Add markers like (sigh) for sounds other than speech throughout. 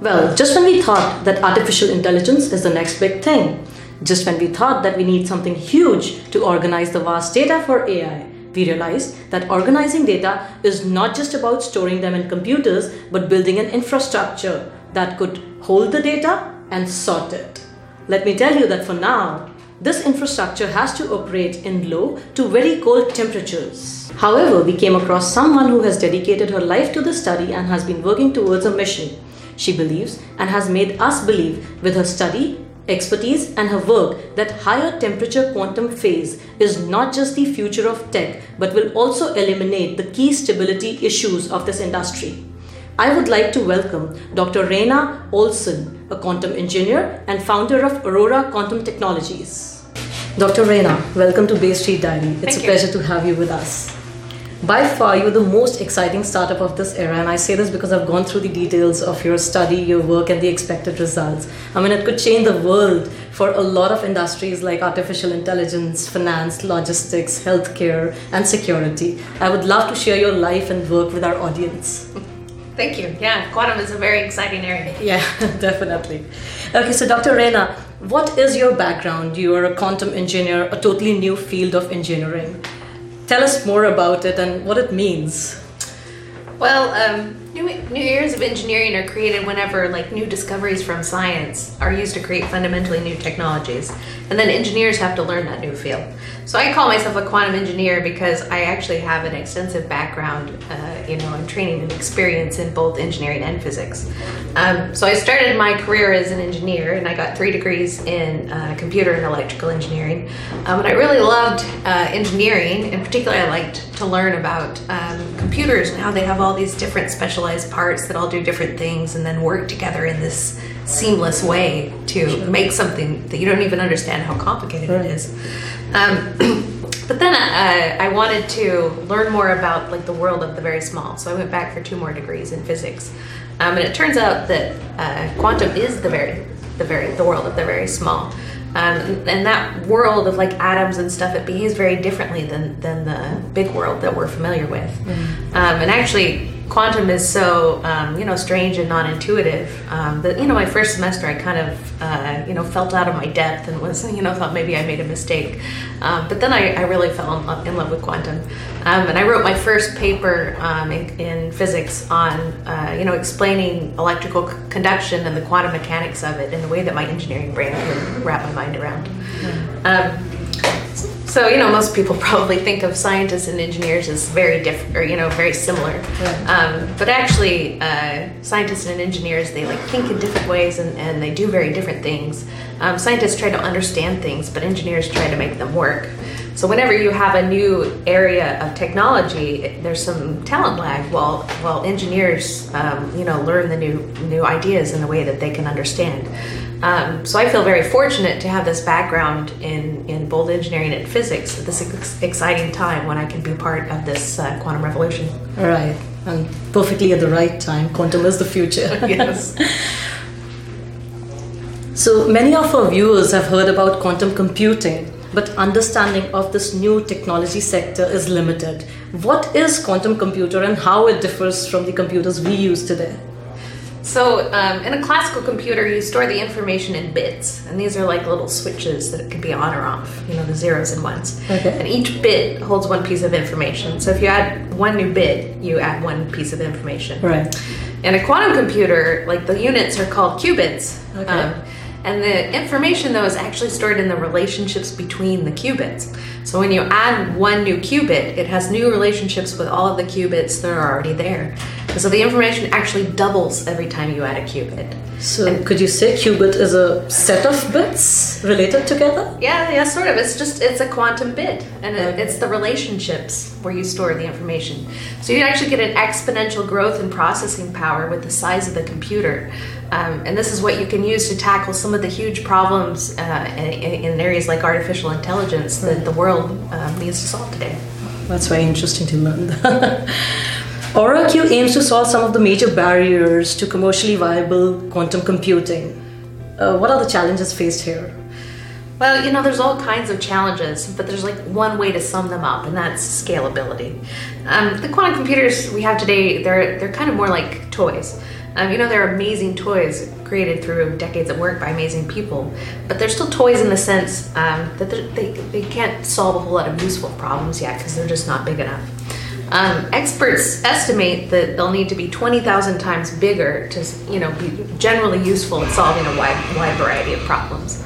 Well, just when we thought that artificial intelligence is the next big thing, just when we thought that we need something huge to organize the vast data for AI, we realized that organizing data is not just about storing them in computers, but building an infrastructure that could hold the data and sort it. Let me tell you that for now, this infrastructure has to operate in low to very cold temperatures. However, we came across someone who has dedicated her life to the study and has been working towards a mission. She believes and has made us believe with her study, expertise, and her work that higher temperature quantum phase is not just the future of tech but will also eliminate the key stability issues of this industry. I would like to welcome Dr. Raina Olson, a quantum engineer and founder of Aurora Quantum Technologies. Dr. Raina, welcome to Bay Street Diary. It's Thank a you. pleasure to have you with us. By far, you're the most exciting startup of this era, and I say this because I've gone through the details of your study, your work, and the expected results. I mean, it could change the world for a lot of industries like artificial intelligence, finance, logistics, healthcare, and security. I would love to share your life and work with our audience. (laughs) Thank you. Yeah, quantum is a very exciting area. Yeah, (laughs) definitely. Okay, so Dr. Rena, what is your background? You are a quantum engineer, a totally new field of engineering. Tell us more about it and what it means. Well, um, new, new areas of engineering are created whenever like new discoveries from science are used to create fundamentally new technologies, and then engineers have to learn that new field. So I call myself a quantum engineer because I actually have an extensive background, uh, you know, and training and experience in both engineering and physics. Um, so I started my career as an engineer, and I got three degrees in uh, computer and electrical engineering. Um, and I really loved uh, engineering. In particular, I liked to learn about um, computers and how they have all these different specialized parts that all do different things and then work together in this seamless way to make something that you don't even understand how complicated it is. Um, (clears throat) but then uh, I wanted to learn more about like the world of the very small, so I went back for two more degrees in physics. Um, and it turns out that uh, quantum is the very, the very, the world of the very small. Um, and that world of like atoms and stuff, it behaves very differently than, than the big world that we're familiar with. Um, and actually, quantum is so um, you know strange and non-intuitive um, that you know my first semester I kind of uh, you know felt out of my depth and was you know thought maybe I made a mistake. Um, but then I, I really fell in love, in love with quantum, um, and I wrote my first paper um, in, in physics on uh, you know explaining electrical c- conduction and the quantum mechanics of it in the way that my engineering brain could wrap my mind around. Um, so you know, most people (laughs) probably think of scientists and engineers as very different, or you know, very similar. Right. Um, but actually, uh, scientists and engineers they like think in different ways, and, and they do very different things. Um, scientists try to understand things, but engineers try to make them work. So whenever you have a new area of technology, there's some talent lag. While while engineers, um, you know, learn the new new ideas in a way that they can understand. Um, so I feel very fortunate to have this background in, in both engineering and physics at this ex- exciting time when I can be part of this uh, quantum revolution. All right, and perfectly at the right time. Quantum is the future. (laughs) (laughs) yes. So many of our viewers have heard about quantum computing, but understanding of this new technology sector is limited. What is quantum computer and how it differs from the computers we use today? So um, in a classical computer, you store the information in bits, and these are like little switches that can be on or off. You know, the zeros and ones. Okay. And each bit holds one piece of information. So if you add one new bit, you add one piece of information. Right. In a quantum computer, like the units are called qubits. Um, Okay. and the information, though, is actually stored in the relationships between the qubits. So when you add one new qubit, it has new relationships with all of the qubits that are already there. And so the information actually doubles every time you add a qubit. So could you say qubit is a set of bits related together? Yeah, yeah, sort of. It's just it's a quantum bit, and it, it's the relationships where you store the information. So you actually get an exponential growth in processing power with the size of the computer, um, and this is what you can use to tackle some of the huge problems uh, in, in areas like artificial intelligence that the world um, needs to solve today. That's very interesting to learn. (laughs) AuraQ aims to solve some of the major barriers to commercially viable quantum computing. Uh, what are the challenges faced here? Well, you know, there's all kinds of challenges, but there's like one way to sum them up, and that's scalability. Um, the quantum computers we have today, they're they're kind of more like toys. Um, you know, they're amazing toys created through decades of work by amazing people, but they're still toys in the sense um, that they, they can't solve a whole lot of useful problems yet because they're just not big enough. Um, experts estimate that they'll need to be 20,000 times bigger to, you know, be generally useful in solving a wide, wide variety of problems.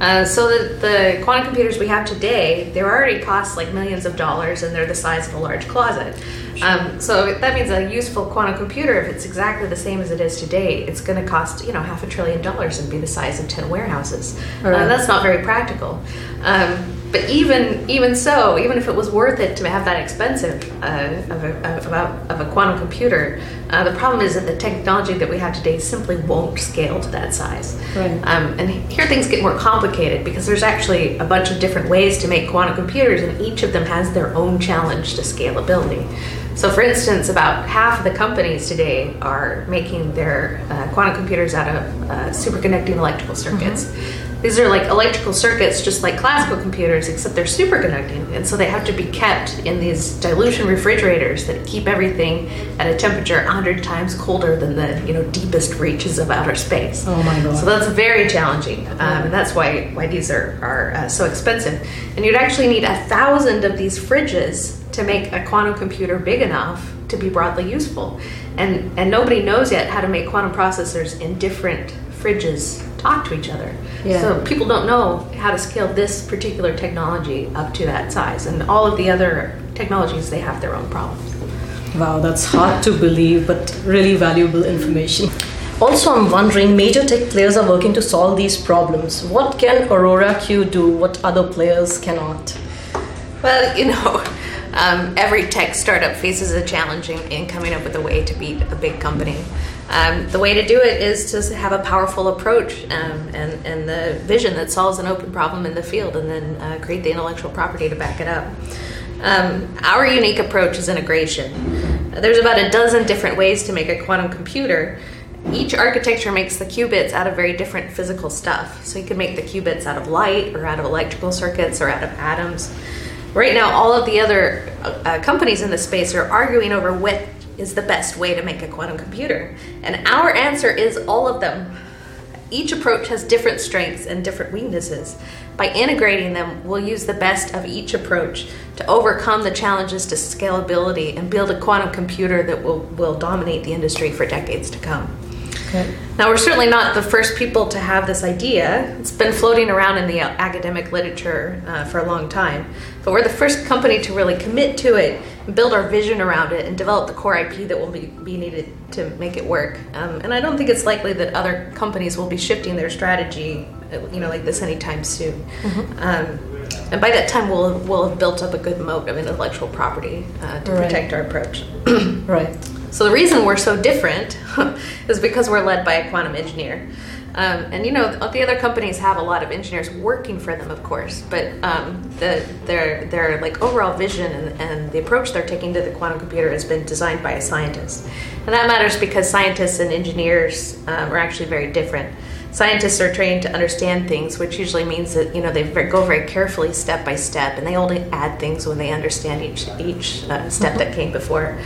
Uh, so the, the quantum computers we have today, they already cost like millions of dollars and they're the size of a large closet. Um, so that means a useful quantum computer, if it's exactly the same as it is today, it's going to cost you know half a trillion dollars and be the size of ten warehouses. Right. Uh, that's not very practical. Um, but even even so, even if it was worth it to have that expensive uh, of, a, of, a, of, a, quantum computer, uh, the problem is that the technology that we have today simply won't scale to that size. Right. Um, and here things get more complicated because there's actually a bunch of different ways to make quantum computers, and each of them has their own challenge to scalability. So, for instance, about half of the companies today are making their uh, quantum computers out of uh, superconducting electrical circuits. Mm-hmm. These are like electrical circuits, just like classical computers, except they're superconducting, and so they have to be kept in these dilution refrigerators that keep everything at a temperature 100 times colder than the you know deepest reaches of outer space. Oh my god! So that's very challenging, um, and that's why why these are are uh, so expensive. And you'd actually need a thousand of these fridges to make a quantum computer big enough to be broadly useful. And, and nobody knows yet how to make quantum processors in different fridges talk to each other. Yeah. So people don't know how to scale this particular technology up to that size. And all of the other technologies, they have their own problems. Wow, that's hard to believe, but really valuable information. Also, I'm wondering major tech players are working to solve these problems. What can Aurora Q do what other players cannot? Well, (laughs) you know, um, every tech startup faces a challenge in, in, coming up with a way to beat a big company. Um, the way to do it is to have a powerful approach um, and, and the vision that solves an open problem in the field and then uh, create the intellectual property to back it up. Um, our unique approach is integration. There's about a dozen different ways to make a quantum computer. Each architecture makes the qubits out of very different physical stuff. So you can make the qubits out of light or out of electrical circuits or out of atoms. Right now, all of the other uh, companies in the space are arguing over what is the best way to make a quantum computer. And our answer is all of them. Each approach has different strengths and different weaknesses. By integrating them, we'll use the best of each approach to overcome the challenges to scalability and build a quantum computer that will, will dominate the industry for decades to come. Okay. Now, we're certainly not the first people to have this idea. It's been floating around in the academic literature uh, for a long time. But we're the first company to really commit to it, build our vision around it, and develop the core IP that will be, be needed to make it work. Um, and I don't think it's likely that other companies will be shifting their strategy, uh, you know, like this anytime soon. Mm-hmm. Um, and by that time, we'll, we'll have built up a good moat of intellectual property uh, to right. protect our approach. right. So the reason we're so different (laughs) is because we're led by a quantum engineer. Um, and you know the other companies have a lot of engineers working for them, of course, but um, the, their their like overall vision and, and, the approach they're taking to the quantum computer has been designed by a scientist, and that matters because scientists and engineers um, are actually very different. Scientists are trained to understand things, which usually means that you know they go very carefully, step by step, and they only add things when they understand each each uh, step that came before.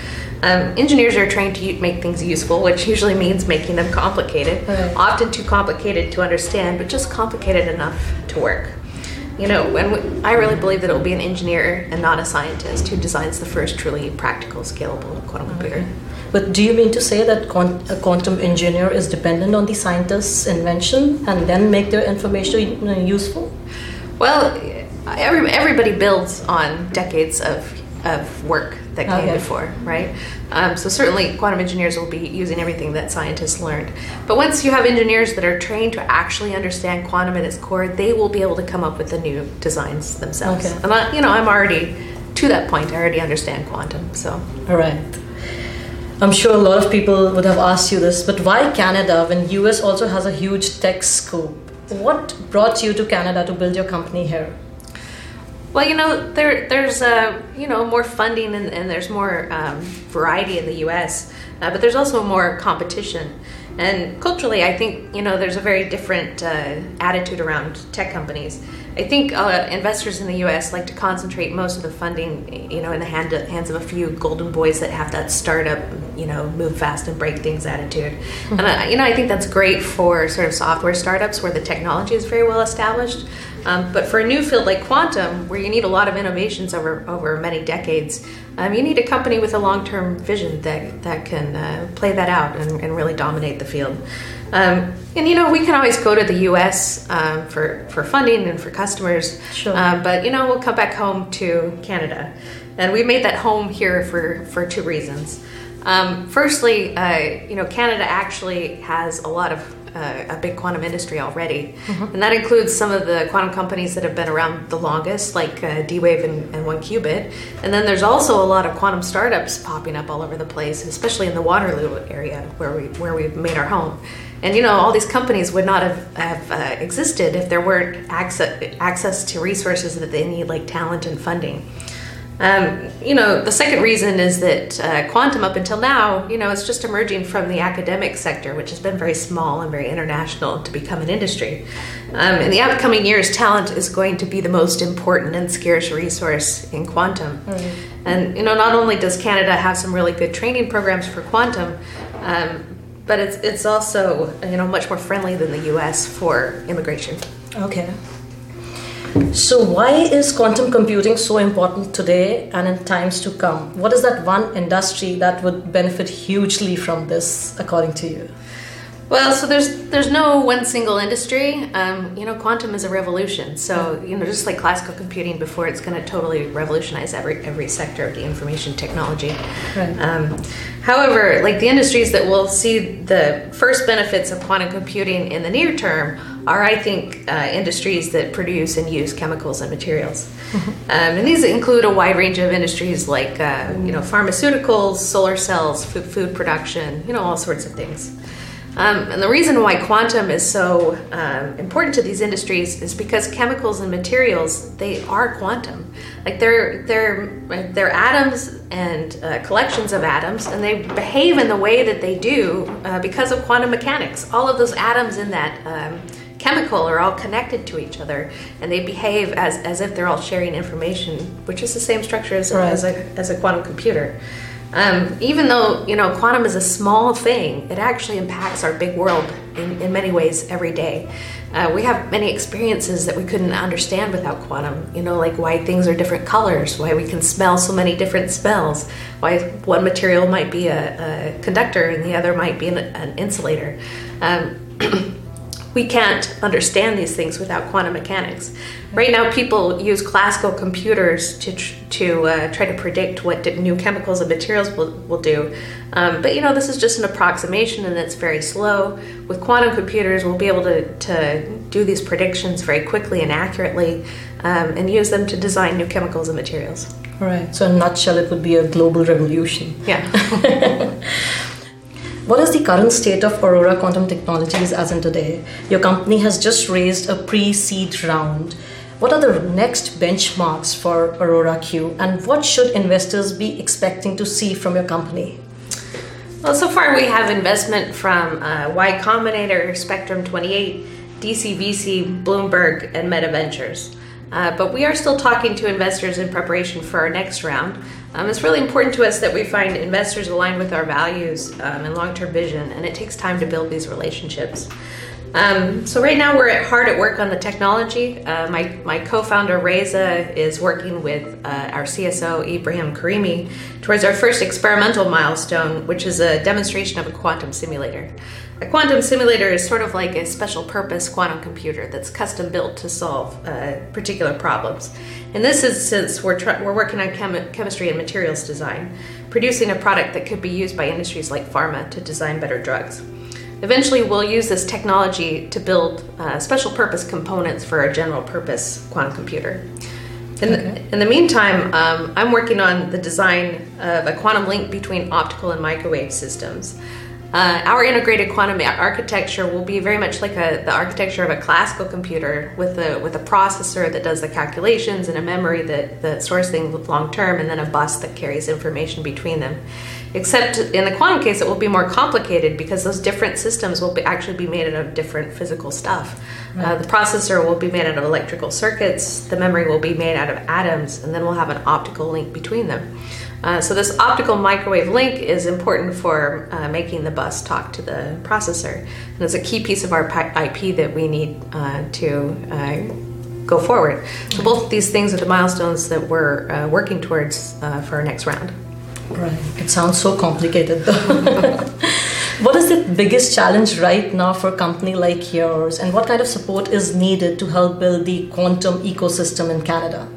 Um, engineers are trained to make things useful, which usually means making them complicated, okay. often too complicated to understand, but just complicated enough to work. You know, and we, I really believe that it will be an engineer and not a scientist who designs the first truly practical, scalable quantum okay. But do you mean to say that a quantum engineer is dependent on the scientist's invention and then make their information useful? Well, every, everybody builds on decades of of work that came okay. before, right? Um, so certainly, quantum engineers will be using everything that scientists learned. But once you have engineers that are trained to actually understand quantum at its core, they will be able to come up with the new designs themselves. Okay. And I, you know, I'm already to that point. I already understand quantum. So. All right. I'm sure a lot of people would have asked you this, but why Canada when US also has a huge tech scope? What brought you to Canada to build your company here? Well, you know, there there's uh, you know more funding and, and there's more um, variety in the U.S., uh, but there's also more competition. And culturally, I think you know there's a very different uh, attitude around tech companies. I think uh, investors in the U.S. like to concentrate most of the funding, you know, in the hand, hands of a few golden boys that have that startup, you know, move fast and break things attitude. Mm-hmm. And I, you know, I think that's great for sort of software startups where the technology is very well established. Um, but for a new field like quantum, where you need a lot of innovations over over many decades, um, you need a company with a long term vision that that can uh, play that out and, and, really dominate the field. Um, and you know, we can always go to the U.S. Um, for for funding and for customers, sure. Um, but you know, we'll come back home to Canada, and we made that home here for for two reasons. Um, firstly, uh, you know, Canada actually has a lot of uh, a big quantum industry already, mm-hmm. and that includes some of the quantum companies that have been around the longest, like uh, D-Wave and, and 1QBit. And then there's also a lot of quantum startups popping up all over the place, especially in the Waterloo area where we where we've made our home. And you know, all these companies would not have, have uh, existed if there weren't access access to resources that they need, like talent and funding. Um, you know, the second reason is that uh, quantum, up until now, you know, it's just emerging from the academic sector, which has been very small and very international, to become an industry. Um, in the upcoming years, talent is going to be the most important and scarce resource in quantum. Mm-hmm. And you know, not only does Canada have some really good training programs for quantum, um, but it's it's also you know much more friendly than the U.S. for immigration. Okay. So, why is quantum computing so important today and in times to come? What is that one industry that would benefit hugely from this, according to you? Well, so there's there's no one single industry. Um, you know, quantum is a revolution. So you know, just like classical computing before, it's going to totally revolutionize every every sector of the information technology. Right. Um, however, like the industries that will see the first benefits of quantum computing in the near term are, I think, uh, industries that produce and use chemicals and materials. Mm-hmm. Um, and these include a wide range of industries like uh, you know pharmaceuticals, solar cells, food, food production, you know, all sorts of things. Um, and the reason why quantum is so um, important to these industries is because chemicals and materials they are quantum. Like they're they're they're atoms and uh, collections of atoms, and they behave in the way that they do uh, because of quantum mechanics. All of those atoms in that um, chemical are all connected to each other, and they behave as as if they're all sharing information, which is the same structure as, right. as a as a quantum computer. Um, even though you know quantum is a small thing, it actually impacts our big world in, in many ways every day. Uh, we have many experiences that we couldn't understand without quantum. You know, like why things are different colors, why we can smell so many different smells, why one material might be a, a conductor and the other might be an, an insulator. Um, (clears throat) we can't understand these things without quantum mechanics. Right now, people use classical computers to to uh, try to predict what new chemicals and materials will, will do. Um, but you know, this is just an approximation, and it's very slow. With quantum computers, we'll be able to to do these predictions very quickly and accurately, um, and use them to design new chemicals and materials. Right. So, in a nutshell, it would be a global revolution. Yeah. (laughs) What is the current state of Aurora Quantum Technologies as in today? Your company has just raised a pre seed round. What are the next benchmarks for Aurora Q and what should investors be expecting to see from your company? Well, so far we have investment from uh, Y Combinator, Spectrum 28, DCVC, Bloomberg, and Meta Ventures. Uh, but we are still talking to investors in preparation for our next round. Um, it's really important to us that we find investors aligned with our values um, and long term vision, and it takes time to build these relationships. Um, so right now we're at hard at work on the technology. Uh, my, my co-founder Reza is working with uh, our CSO Ibrahim Karimi towards our first experimental milestone, which is a demonstration of a quantum simulator. A quantum simulator is sort of like a special purpose quantum computer that's custom built to solve uh, particular problems. In this instance, we're, tr- we're working on chem- chemistry and materials design, producing a product that could be used by industries like pharma to design better drugs. Eventually, we'll use this technology to build uh, special purpose components for a general purpose quantum computer. In, okay. the, in the meantime, um, I'm working on the design of a quantum link between optical and microwave systems. Uh, our integrated quantum architecture will be very much like a, the architecture of a classical computer with a, with a processor that does the calculations and a memory that, that stores things long term and then a bus that carries information between them. Except in the quantum case, it will be more complicated because those different systems will be actually be made out of different physical stuff. Right. Uh, the processor will be made out of electrical circuits, the memory will be made out of atoms, and then we'll have an optical link between them. Uh, so this optical microwave link is important for uh, making the bus talk to the processor, and it's a key piece of our IP that we need uh, to uh, go forward. So both of these things are the milestones that we're uh, working towards uh, for our next round. Right. It sounds so complicated though. (laughs) what is the biggest challenge right now for a company like yours, and what kind of support is needed to help build the quantum ecosystem in Canada?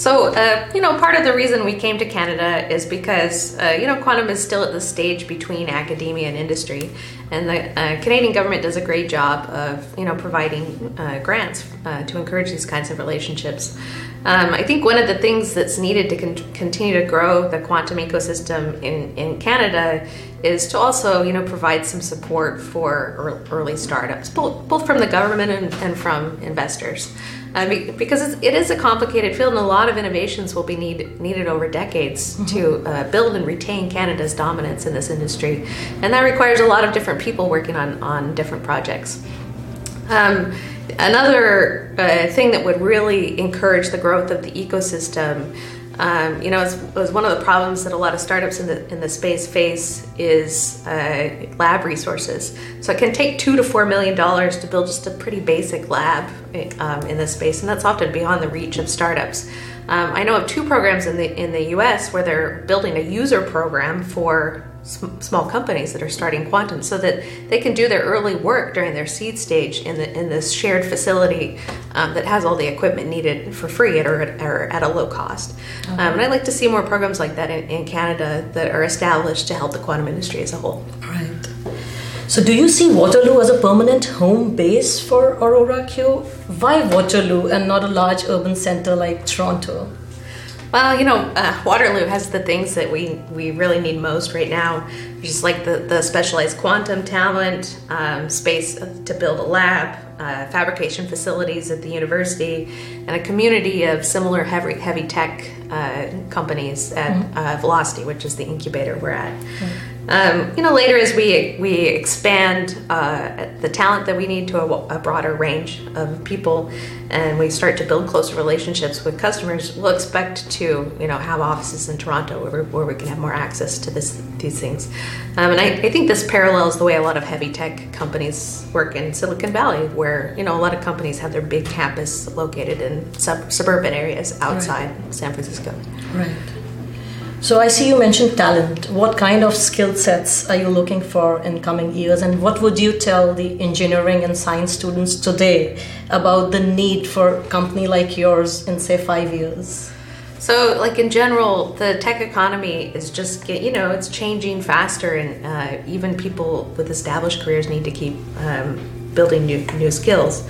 So, uh, you know, part of the reason we came to Canada is because, uh, you know, quantum is still at the stage between academia and industry. And the uh, Canadian government does a great job of, you know, providing uh, grants uh, to encourage these kinds of relationships. Um, I think one of the things that's needed to con- continue to grow the quantum ecosystem in, in Canada is to also, you know, provide some support for early startups, both, both from the government and, and from investors uh, because it is a complicated field, and a lot of innovations will be need, needed over decades mm-hmm. to uh, build and retain Canada's dominance in this industry, and that requires a lot of different people working on on different projects. Um, another uh, thing that would really encourage the growth of the ecosystem um, you know, it was one of the problems that a lot of startups in the in the space face is uh, lab resources. So it can take two to four million dollars to build just a pretty basic lab um, in this space, and that's often beyond the reach of startups. Um, I know of two programs in the in the U.S. where they're building a user program for small companies that are starting quantum so that they can do their early work during their seed stage in, the, in this shared facility um, that has all the equipment needed for free at, or, at, or at a low cost. Okay. Um, and I'd like to see more programs like that in, in, Canada that are established to help the quantum industry as a whole. Right. So, do you see Waterloo as a permanent home base for Aurora Q? Why Waterloo and not a large urban center like Toronto? Well, you know, uh, Waterloo has the things that we, we really need most right now, just like the, the specialized quantum talent, um, space to build a lab, uh, fabrication facilities at the university, and a community of similar heavy, heavy tech uh, companies at mm-hmm. Uh, Velocity, which is the incubator we're at. Mm-hmm. Um, you know, later as we we expand uh, the talent that we need to a, a, broader range of people, and we start to build closer relationships with customers, we'll expect to you know have offices in Toronto where, where we can have more access to this these things. Um, and I, I think this parallels the way a lot of heavy tech companies work in Silicon Valley, where you know a lot of companies have their big campus located in sub- suburban areas outside right. San Francisco. Right. So I see you mentioned talent. What kind of skill sets are you looking for in coming years, and what would you tell the engineering and science students today about the need for a company like yours in say five years? So, like in general, the tech economy is just get, you know it's changing faster, and uh, even people with established careers need to keep um, building new new skills.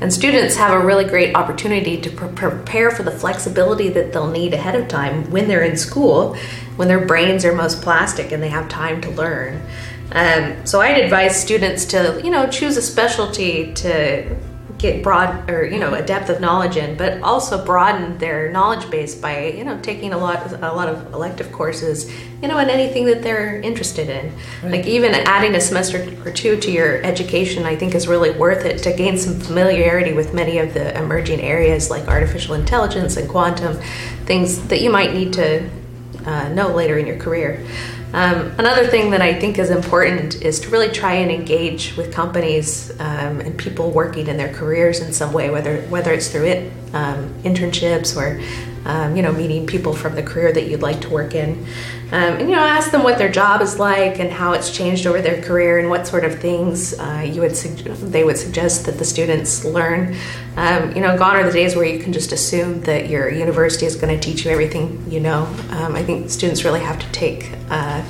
And students have a really great opportunity to pre- prepare for the flexibility that they'll need ahead of time when they're in school, when their brains are most plastic and they have time to learn. Um, so I'd advise students to, you know, choose a specialty to get broad or you know a depth of knowledge in, but also broaden their knowledge base by you know taking a lot a lot of elective courses, you know, in anything that they're interested in. Right. Like even adding a semester or two to your education, I think is really worth it to gain some familiarity with many of the emerging areas like artificial intelligence and quantum, things that you might need to uh, know later in your career. Um, another thing that I think is important is to really try and engage with companies um, and people working in their careers in some way, whether whether it's through it um, internships or um, you know meeting people from the career that you'd like to work in, um, and you know ask them what their job is like and how it's changed over their career and what sort of things uh, you would they would suggest that the students learn. Um, you know, gone are the days where you can just assume that your university is going to teach you everything you know. I think students really have to take uh,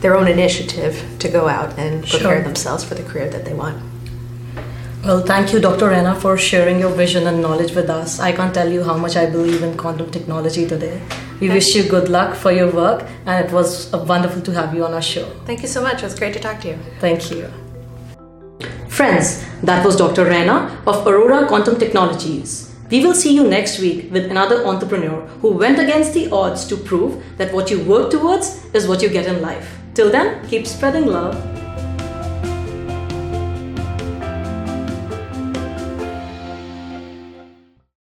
their own initiative to go out and prepare sure. themselves for the career that they want. Well, thank you, Dr. Rana, for sharing your vision and knowledge with us. I can't tell you how much I believe in quantum technology today. We wish you good luck for your work, and it was uh, wonderful to have you on our show. Thank you so much. It was great to talk to you. Thank you. Friends, that was Dr. Rana of Aurora Quantum Technologies. We will see you next week with another entrepreneur who went against the odds to prove that what you work towards is what you get in life. Till then, keep spreading love